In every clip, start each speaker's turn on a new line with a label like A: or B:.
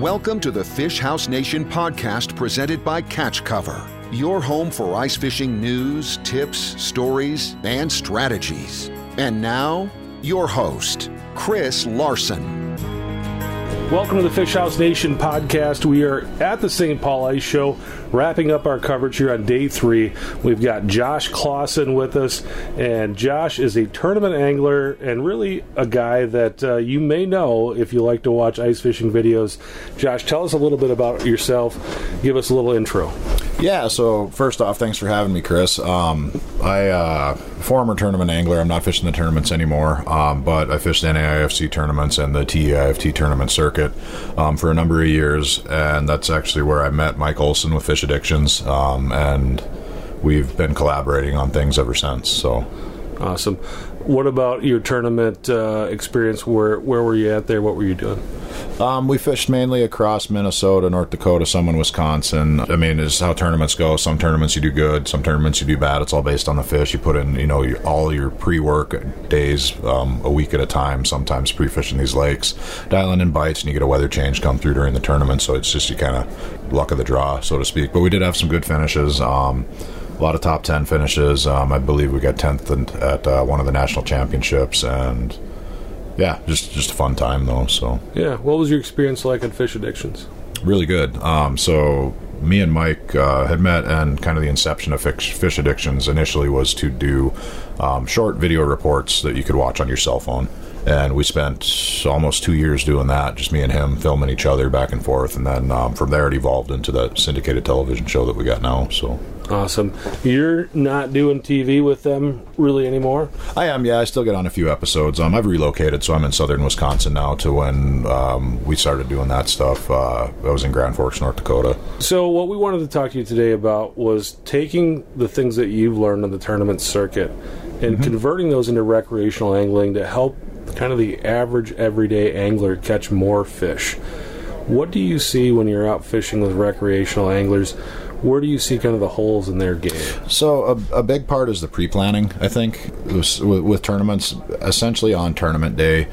A: Welcome to the Fish House Nation podcast presented by Catch Cover, your home for ice fishing news, tips, stories, and strategies. And now, your host, Chris Larson.
B: Welcome to the Fish House Nation podcast. We are at the St. Paul Ice Show, wrapping up our coverage here on day three. We've got Josh Clausen with us, and Josh is a tournament angler and really a guy that uh, you may know if you like to watch ice fishing videos. Josh, tell us a little bit about yourself. Give us a little intro.
C: Yeah, so first off, thanks for having me, Chris. Um, I uh, former tournament angler. I'm not fishing the tournaments anymore, um, but I fished NAIFC tournaments and the TEIFT tournament circuit um, for a number of years, and that's actually where I met Mike Olson with Fish Addictions, um, and we've been collaborating on things ever since. So
B: awesome. What about your tournament uh, experience? Where where were you at there? What were you doing?
C: Um, we fished mainly across Minnesota, North Dakota, some in Wisconsin. I mean, is how tournaments go. Some tournaments you do good, some tournaments you do bad. It's all based on the fish. You put in, you know, your, all your pre-work days, um, a week at a time. Sometimes pre-fishing these lakes, dialing in bites, and you get a weather change come through during the tournament. So it's just you kind of luck of the draw, so to speak. But we did have some good finishes. Um, a lot of top 10 finishes. Um, I believe we got 10th at uh, one of the national championships, and yeah, just just a fun time though. So
B: yeah, what was your experience like at Fish Addictions?
C: Really good. Um, so me and Mike uh, had met, and kind of the inception of Fish, fish Addictions initially was to do um, short video reports that you could watch on your cell phone. And we spent almost two years doing that, just me and him filming each other back and forth. And then um, from there, it evolved into the syndicated television show that we got now. So
B: Awesome. You're not doing TV with them really anymore?
C: I am, yeah. I still get on a few episodes. Um, I've relocated, so I'm in southern Wisconsin now to when um, we started doing that stuff. Uh, I was in Grand Forks, North Dakota.
B: So, what we wanted to talk to you today about was taking the things that you've learned on the tournament circuit and mm-hmm. converting those into recreational angling to help kind of the average everyday angler catch more fish. What do you see when you're out fishing with recreational anglers? Where do you see kind of the holes in their game?
C: So a, a big part is the pre-planning. I think with, with tournaments, essentially on tournament day,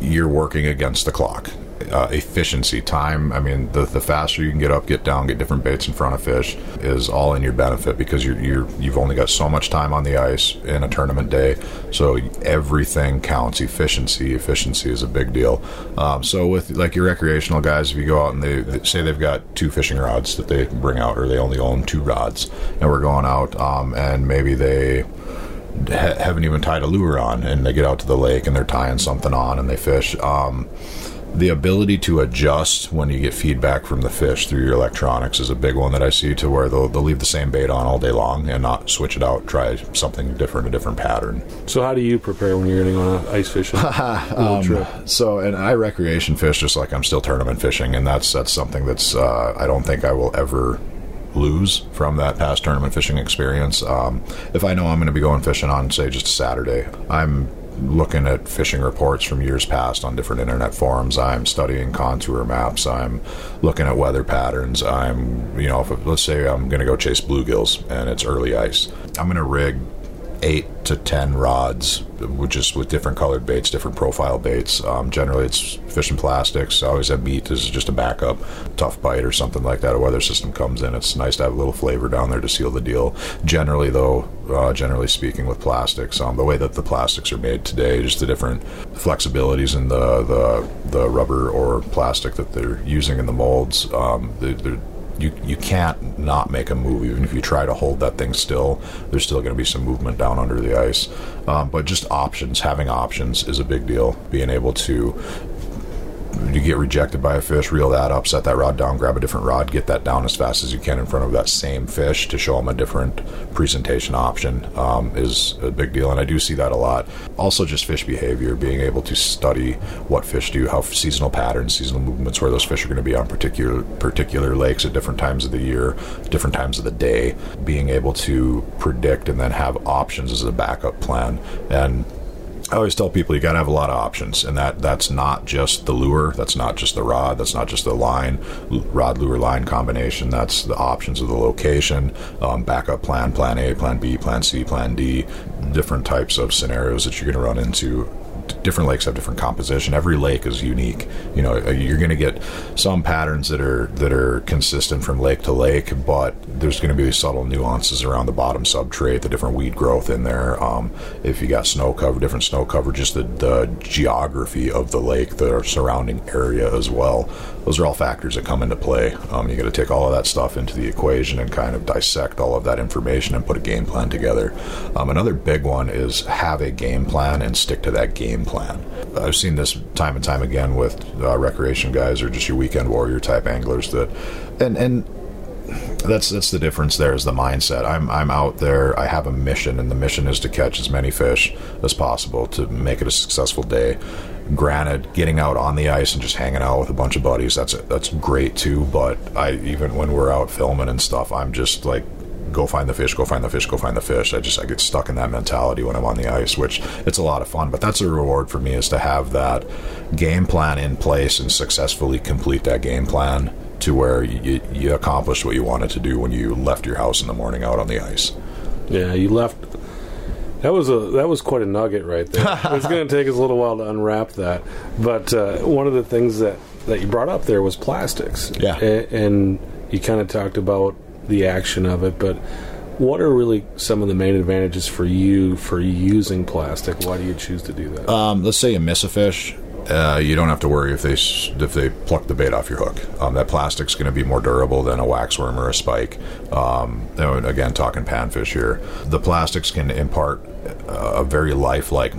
C: you're working against the clock uh, efficiency, time. I mean, the, the faster you can get up, get down, get different baits in front of fish is all in your benefit because you're, you're you've only got so much time on the ice in a tournament day. So everything counts. Efficiency, efficiency is a big deal. Um, so with like your recreational guys, if you go out and they, they, say they've got two fishing rods that they bring out, or they only own two rods, and we're going out, um, and maybe they haven't even tied a lure on and they get out to the lake and they're tying something on and they fish um, the ability to adjust when you get feedback from the fish through your electronics is a big one that I see to where they'll, they'll leave the same bait on all day long and not switch it out, try something different, a different pattern.
B: So, how do you prepare when you're getting on ice fishing? um,
C: so, and I recreation fish just like I'm still tournament fishing, and that's that's something that's uh, I don't think I will ever lose from that past tournament fishing experience. Um, if I know I'm going to be going fishing on, say, just a Saturday, I'm looking at fishing reports from years past on different internet forums. I'm studying contour maps. I'm looking at weather patterns. I'm, you know, if, let's say I'm going to go chase bluegills and it's early ice. I'm going to rig eight to ten rods, which is with different colored baits, different profile baits. Um, generally, it's fish and plastics. I always have meat This is just a backup, tough bite or something like that. A weather system comes in. It's nice to have a little flavor down there to seal the deal. Generally, though, uh, generally speaking, with plastics, um, the way that the plastics are made today, just the different flexibilities in the the, the rubber or plastic that they're using in the molds, um, they're, they're you you can't not make a move even if you try to hold that thing still. There's still going to be some movement down under the ice. Um, but just options having options is a big deal. Being able to you get rejected by a fish, reel that up, set that rod down, grab a different rod, get that down as fast as you can in front of that same fish to show them a different presentation option um, is a big deal. And I do see that a lot. Also, just fish behavior, being able to study what fish do, how seasonal patterns, seasonal movements, where those fish are going to be on particular particular lakes at different times of the year, different times of the day, being able to predict and then have options as a backup plan. And I always tell people you got to have a lot of options, and that that's not just the lure, that's not just the rod, that's not just the line, rod lure line combination. That's the options of the location, um, backup plan, plan A, plan B, plan C, plan D, different types of scenarios that you're going to run into different lakes have different composition. Every lake is unique. You know, uh, you're going to get some patterns that are that are consistent from lake to lake, but there's going to be subtle nuances around the bottom substrate, the different weed growth in there. Um, if you got snow cover, different snow cover, just the, the geography of the lake, the surrounding area as well. Those are all factors that come into play. Um, you got to take all of that stuff into the equation and kind of dissect all of that information and put a game plan together. Um, another big one is have a game plan and stick to that game plan. I've seen this time and time again with uh, recreation guys or just your weekend warrior type anglers that, and and that's that's the difference. There is the mindset. I'm I'm out there. I have a mission, and the mission is to catch as many fish as possible to make it a successful day. Granted, getting out on the ice and just hanging out with a bunch of buddies that's that's great too. But I even when we're out filming and stuff, I'm just like go find the fish, go find the fish, go find the fish. I just I get stuck in that mentality when I'm on the ice, which it's a lot of fun. But that's a reward for me is to have that game plan in place and successfully complete that game plan to where you, you accomplished what you wanted to do when you left your house in the morning out on the ice.
B: Yeah, you left. That was a that was quite a nugget right there. it's going to take us a little while to unwrap that, but uh, one of the things that that you brought up there was plastics.
C: Yeah,
B: and, and you kind of talked about the action of it, but what are really some of the main advantages for you for using plastic? Why do you choose to do that?
C: Um, let's say you miss a fish. Uh, you don't have to worry if they if they pluck the bait off your hook. Um, that plastic's going to be more durable than a waxworm or a spike. Um, again, talking panfish here, the plastics can impart a very lifelike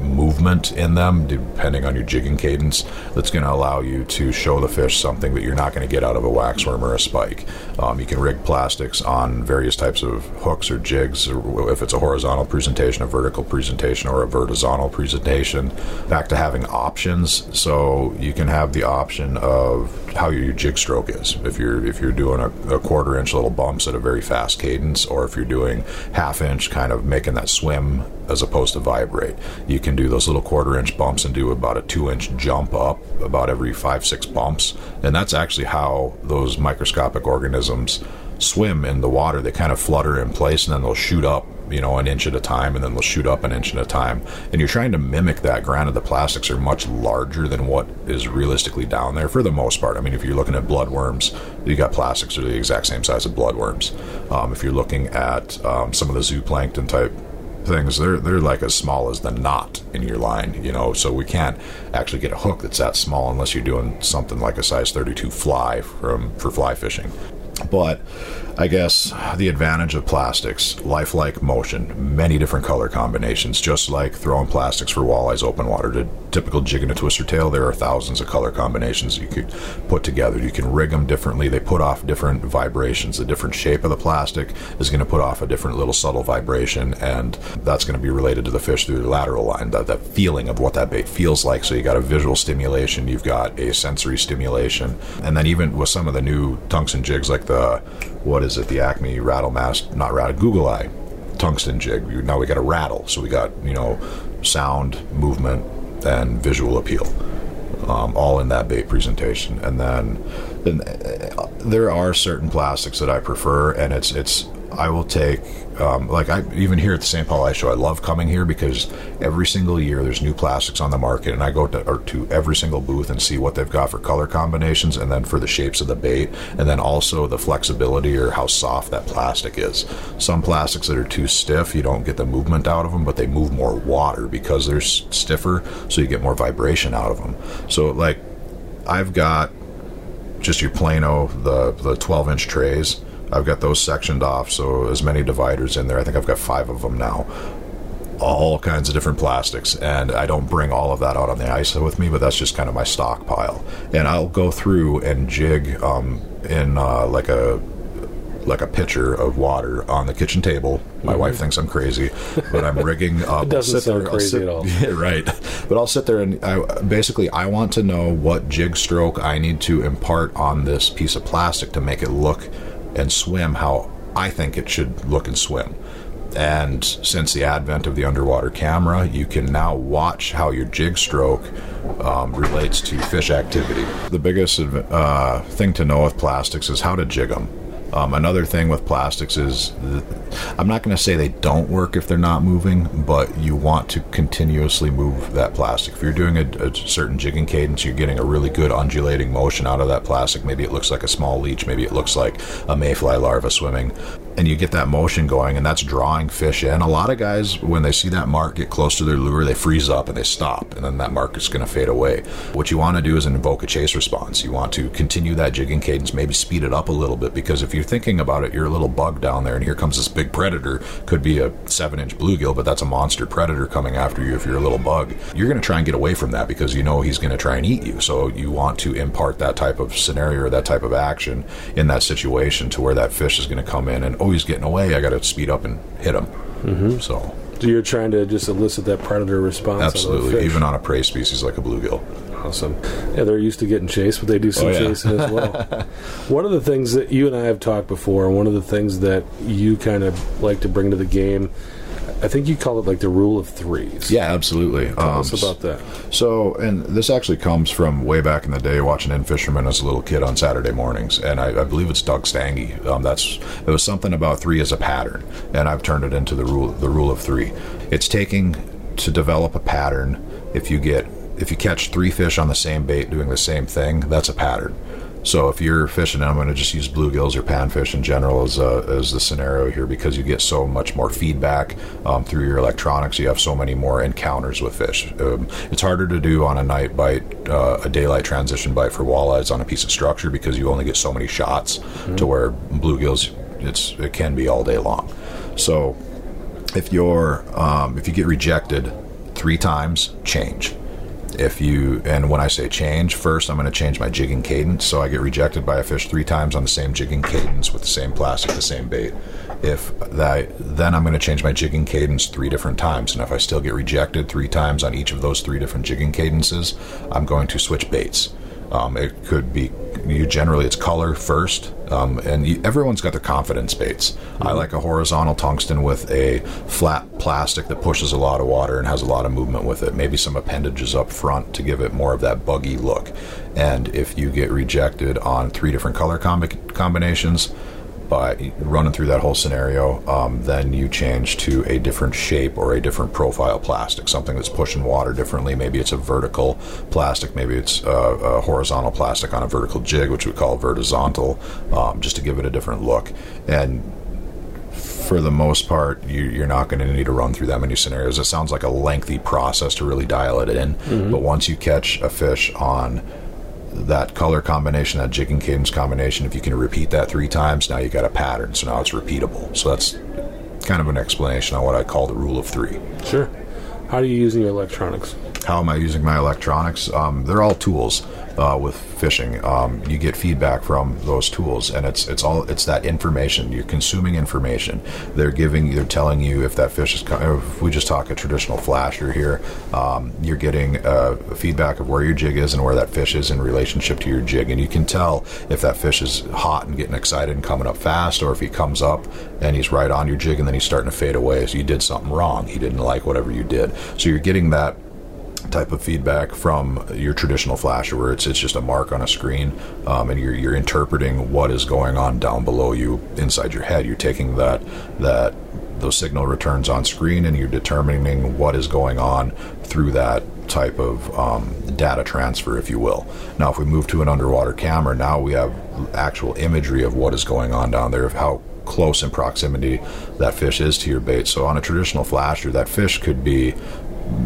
C: movement in them, depending on your jigging cadence, that's going to allow you to show the fish something that you're not going to get out of a waxworm or a spike. Um, you can rig plastics on various types of hooks or jigs, or if it's a horizontal presentation, a vertical presentation, or a vertical presentation. Back to having options, so you can have the option of how your jig stroke is. If you're if you're doing a, a quarter inch little bumps at a very fast cadence, or if you're doing half inch, kind of making that swim as opposed to vibrate. You can do those little quarter inch bumps and do about a two inch jump up about every five, six bumps. And that's actually how those microscopic organisms swim in the water. They kind of flutter in place and then they'll shoot up, you know, an inch at a time and then they'll shoot up an inch at a time. And you're trying to mimic that. Granted, the plastics are much larger than what is realistically down there for the most part. I mean, if you're looking at bloodworms, you got plastics that are the exact same size as bloodworms. Um, if you're looking at um, some of the zooplankton type things they're they're like as small as the knot in your line you know so we can't actually get a hook that's that small unless you're doing something like a size 32 fly from for fly fishing. But I guess the advantage of plastics, lifelike motion, many different color combinations, just like throwing plastics for walleyes open water to typical jig and a twister tail, there are thousands of color combinations you could put together. You can rig them differently. They put off different vibrations. The different shape of the plastic is going to put off a different little subtle vibration, and that's going to be related to the fish through the lateral line, that, that feeling of what that bait feels like. So you got a visual stimulation, you've got a sensory stimulation, and then even with some of the new tungsten jigs like the what is it? The Acme Rattle Mask, not Rattle, Google Eye tungsten jig. Now we got a rattle, so we got you know sound, movement, and visual appeal, um, all in that bait presentation. And then, then uh, there are certain plastics that I prefer, and it's it's I will take um, like I even here at the St. Paul Ice Show, I love coming here because every single year there's new plastics on the market, and I go to, to every single booth and see what they've got for color combinations, and then for the shapes of the bait, and then also the flexibility or how soft that plastic is. Some plastics that are too stiff, you don't get the movement out of them, but they move more water because they're stiffer, so you get more vibration out of them. So like I've got just your Plano the the 12 inch trays I've got those sectioned off, so as many dividers in there. I think I've got five of them now. All kinds of different plastics, and I don't bring all of that out on the ice with me, but that's just kind of my stockpile. And I'll go through and jig um, in uh, like a like a pitcher of water on the kitchen table. My mm-hmm. wife thinks I'm crazy, but I'm rigging up.
B: it doesn't sound there, crazy sit, at all.
C: Yeah, right. But I'll sit there and I, basically I want to know what jig stroke I need to impart on this piece of plastic to make it look and swim how I think it should look and swim. And since the advent of the underwater camera, you can now watch how your jig stroke um, relates to fish activity. The biggest uh, thing to know with plastics is how to jig them. Um, another thing with plastics is, I'm not going to say they don't work if they're not moving, but you want to continuously move that plastic. If you're doing a, a certain jigging cadence, you're getting a really good undulating motion out of that plastic. Maybe it looks like a small leech, maybe it looks like a mayfly larva swimming, and you get that motion going, and that's drawing fish in. A lot of guys, when they see that mark get close to their lure, they freeze up and they stop, and then that mark is going to fade away. What you want to do is invoke a chase response. You want to continue that jigging cadence, maybe speed it up a little bit, because if you're thinking about it, you're a little bug down there, and here comes this big predator. Could be a seven inch bluegill, but that's a monster predator coming after you if you're a little bug. You're going to try and get away from that because you know he's going to try and eat you. So you want to impart that type of scenario or that type of action in that situation to where that fish is going to come in and, oh, he's getting away. I got to speed up and hit him. Mm-hmm. So.
B: So you're trying to just elicit that predator response.
C: Absolutely, even on a prey species like a bluegill.
B: Awesome. Yeah, they're used to getting chased, but they do some
C: Oh, yeah.
B: chasing as well. one of the things that you and I have talked before, and one of the things that you kind of like to bring to the game, I think you call it like the rule of threes.
C: Yeah, absolutely.
B: Tell
C: Um,
B: us about that.
C: So, and this actually comes from way back in the day, watching In-Fisherman as a little kid on Saturday mornings, and I, I believe it's Doug Stange. Um, that's it was something about three as a pattern, and I've turned it into the rule the rule of three. It's taking to develop a pattern. If you get if you catch three fish on the same bait doing the same thing, that's a pattern. So if you're fishing, I'm going to just use bluegills or panfish in general as, uh, as the scenario here because you get so much more feedback um, through your electronics. You have so many more encounters with fish. Um, it's harder to do on a night bite, uh, a daylight transition bite for walleyes on a piece of structure because you only get so many shots. To where bluegills, it's it can be all day long. So if you're um, if you get rejected three times, change. If you and when I say change, first I'm going to change my jigging cadence. So I get rejected by a fish three times on the same jigging cadence with the same plastic, the same bait. If that, then I'm going to change my jigging cadence three different times. And if I still get rejected three times on each of those three different jigging cadences, I'm going to switch baits. Um, it could be you generally it's color first, um, and you, everyone's got their confidence baits. I like a horizontal tungsten with a flat plastic that pushes a lot of water and has a lot of movement with it. Maybe some appendages up front to give it more of that buggy look. And if you get rejected on three different color combi- combinations, by running through that whole scenario, um, then you change to a different shape or a different profile plastic, something that's pushing water differently. Maybe it's a vertical plastic, maybe it's a, a horizontal plastic on a vertical jig, which we call vertical, um, just to give it a different look. And for the most part, you, you're not going to need to run through that many scenarios. It sounds like a lengthy process to really dial it in, but once you catch a fish on that color combination, that jig and cadence combination, if you can repeat that three times, now you got a pattern. So now it's repeatable. So that's kind of an explanation on what I call the rule of three.
B: Sure. How are you using your electronics?
C: How am I using my electronics? Um, they're all tools uh, with fishing. Um, you get feedback from those tools, and it's it's all it's that information. You're consuming information. They're giving, they're telling you if that fish is. co- If we just talk a traditional flasher here, um, you're getting uh, feedback of where your jig is and where that fish is in relationship to your jig, and you can tell if that fish is hot and getting excited and coming up fast, or if he comes up and he's right on your jig and then he's starting to fade away. So you did something wrong. He didn't like whatever you did. So you're getting that type of feedback from your traditional flasher where it's it's just a mark on a screen um, and you're you're interpreting what is going on down below you inside your head. You're taking that that those signal returns on screen and you're determining what is going on through that type of um, data transfer if you will. Now if we move to an underwater camera now we have actual imagery of what is going on down there of how close in proximity that fish is to your bait. So on a traditional flasher that fish could be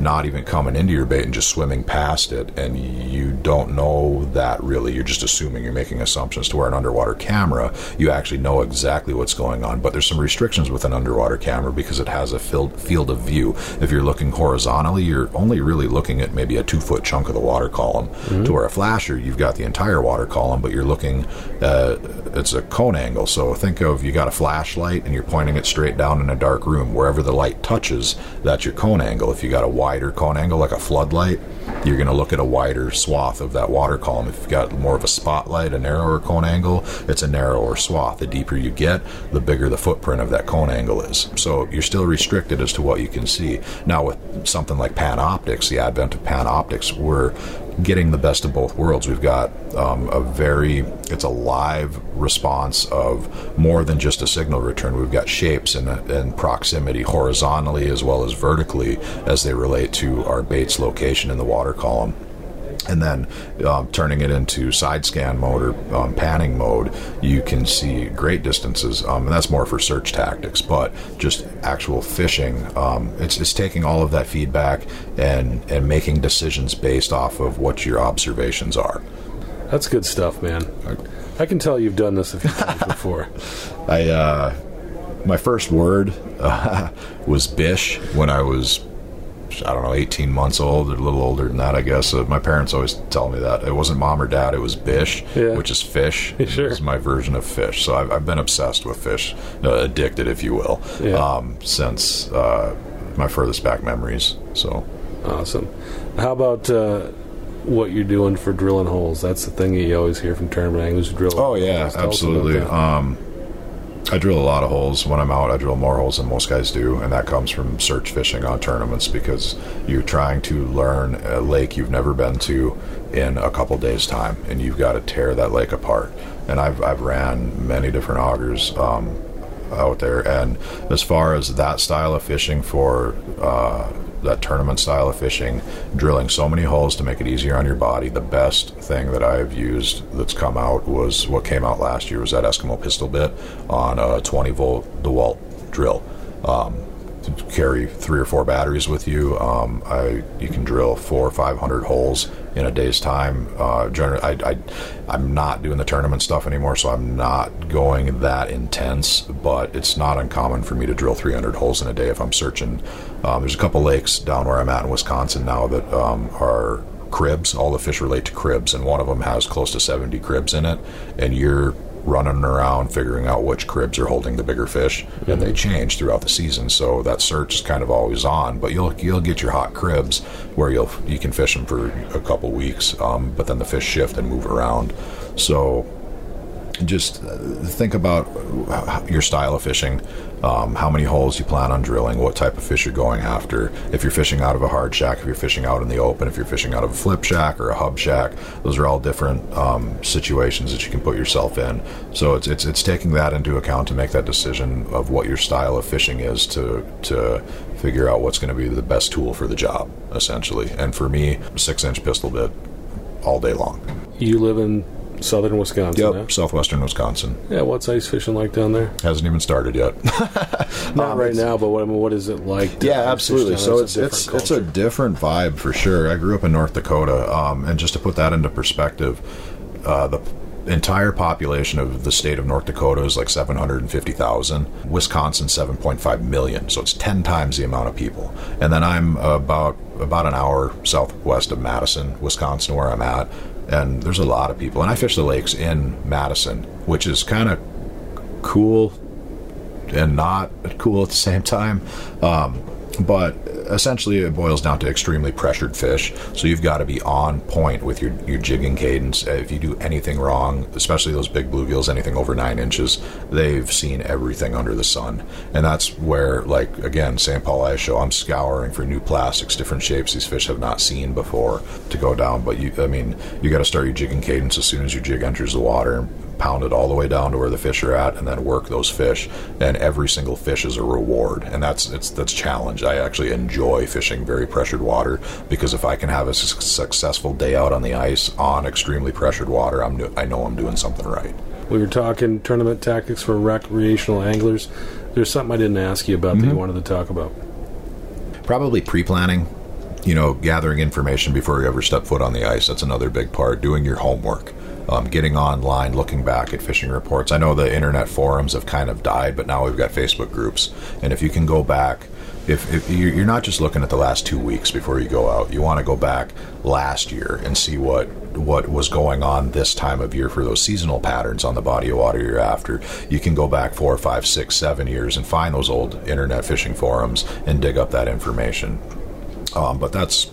C: not even coming into your bait and just swimming past it and you don't know that really you're just assuming you're making assumptions to where an underwater camera you actually know exactly what's going on. But there's some restrictions with an underwater camera because it has a field field of view. If you're looking horizontally you're only really looking at maybe a two foot chunk of the water column. To where a flasher you've got the entire water column but you're looking uh, it's a cone angle. So think of you got a flashlight and you're pointing it straight down in a dark room. Wherever the light touches that's your cone angle. If you got a wider cone angle like a floodlight you're going to look at a wider swath of that water column. If you've got more of a spotlight a narrower cone angle it's a narrower swath. The deeper you get the bigger the footprint of that cone angle is. So you're still restricted as to what you can see. Now with something like Panoptix the advent of Panoptix we're getting the best of both worlds. We've got um, a very, it's a live response of more than just a signal return. We've got shapes and, and proximity horizontally as well as vertically as they relate to our bait's location in the water column and then um, turning it into side scan mode or um, panning mode, you can see great distances. Um, and that's more for search tactics, but just actual fishing, um, it's, it's taking all of that feedback and, and making decisions based off of what your observations are.
B: That's good stuff, man. I can tell you've done this a few times before.
C: I, uh, my first word uh, was bish when I was I don't know, 18 months old, or a little older than that, I guess. Uh, my parents always tell me that. It wasn't mom or dad, it was bish,
B: Yeah.
C: which is fish.
B: Sure.
C: It's my version of fish. So I've, I've been obsessed with fish, uh, addicted, if you will,
B: Yeah.
C: um, since uh, my furthest back memories. So
B: Awesome. How about uh, what you're doing for drilling holes? That's the thing you always hear from tournament anglers drill.
C: Oh yeah,
B: holes. Tell us about
C: absolutely. Um, I drill a lot of holes when I'm out. I drill more holes than most guys do, and that comes from search fishing on tournaments because you're trying to learn a lake you've never been to in a couple days' time, and you've got to tear that lake apart. And I've I've ran many different augers. Um, out there. And as far as that style of fishing for uh, that tournament style of fishing, drilling so many holes to make it easier on your body, the best thing that I've used that's come out was what came out last year was that Eskimo pistol bit on a 20 volt DeWalt drill. Um, to carry three or four batteries with you. Um, I you can drill four or five hundred holes in a day's time. Uh, I, I'm not doing the tournament stuff anymore, so I'm not going that intense. But it's not uncommon for me to drill 300 holes in a day if I'm searching. Um, there's a couple lakes down where I'm at in Wisconsin now that um, are cribs. All the fish relate to cribs, and one of them has close to 70 cribs in it, and you're running around figuring out which cribs are holding the bigger fish, and they change throughout the season. So that search is kind of always on. But you'll you'll get your hot cribs where you'll you can fish them for a couple weeks, um, but then the fish shift and move around. So just uh, think about your style of fishing, um, how many holes you plan on drilling, what type of fish you're going after. If you're fishing out of a hard shack, if you're fishing out in the open, if you're fishing out of a flip shack or a hub shack, those are all different um, situations that you can put yourself in. So it's, it's it's taking that into account to make that decision of what your style of fishing is to to figure out what's going to be the best tool for the job, essentially. And for me, six inch pistol bit all day long.
B: You live in southern Wisconsin.
C: Yep,
B: huh?
C: southwestern Wisconsin.
B: Yeah. What's ice fishing like down there?
C: Hasn't even started yet.
B: Not right now, but what, I mean, what is it like?
C: Um, Yeah, absolutely. So it's
B: a
C: it's
B: different
C: it's a different vibe for sure. I grew up in North Dakota, um, and just to put that into perspective, uh, the entire population of the state of North Dakota is like seven hundred and fifty thousand. Wisconsin seven point five million. So it's ten times the amount of people. And then I'm about about an hour southwest of Madison, Wisconsin, where I'm at. And there's a lot of people, and I fish the lakes in Madison, which is kind of cool and not cool at the same time. Um, but essentially, it boils down to extremely pressured fish. So you've got to be on point with your, your jigging cadence. If you do anything wrong, especially those big bluegills, anything over nine inches, they've seen everything under the sun. And that's where, like, again, St. Paul Ice Show, I'm scouring for new plastics, different shapes these fish have not seen before to go down. But you, I mean, you got to start your jigging cadence as soon as your jig enters the water pound it all the way down to where the fish are at and then work those fish and every single fish is a reward and that's it's that's challenge i actually enjoy fishing very pressured water because if i can have a su- successful day out on the ice on extremely pressured water i'm do- i know i'm doing something right
B: We were talking tournament tactics for recreational anglers. There's something I didn't ask you about
C: Mm-hmm.
B: that you wanted to talk about.
C: probably pre-planning you know gathering information before you ever step foot on the ice that's another big part doing your homework um, getting online looking back at fishing reports. I know the internet forums have kind of died but now we've got facebook groups. And if you can go back if, if you're not just looking at the last two weeks before you go out. You want to go back last year and see what what was going on this time of year for those seasonal patterns on the body of water you're after. You can go back four five six seven years and find those old internet fishing forums and dig up that information. Um, but that's,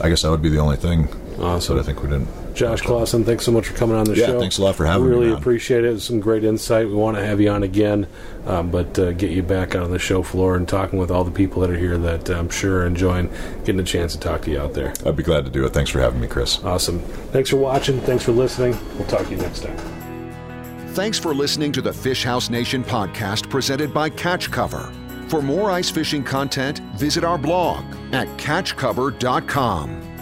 C: I guess that would be the only thing.
B: Awesome.
C: But I think we didn't.
B: Josh Clausen, thanks so much for coming on the show.
C: Yeah,
B: show.
C: thanks a lot for having
B: we
C: me,
B: We
C: Really
B: appreciate it. It some great insight. We want to have you on again, um, but uh, get you back out on the show floor and talking with all the people that are here that I'm sure are enjoying getting a chance to talk to you out there.
C: I'd be glad to do it. Thanks for having me, Chris.
B: Awesome. Thanks for watching. Thanks for listening. We'll talk to you next time.
A: Thanks for listening to the Fish House Nation podcast presented by Catch Cover. For more ice fishing content, visit our blog at catchcover.com.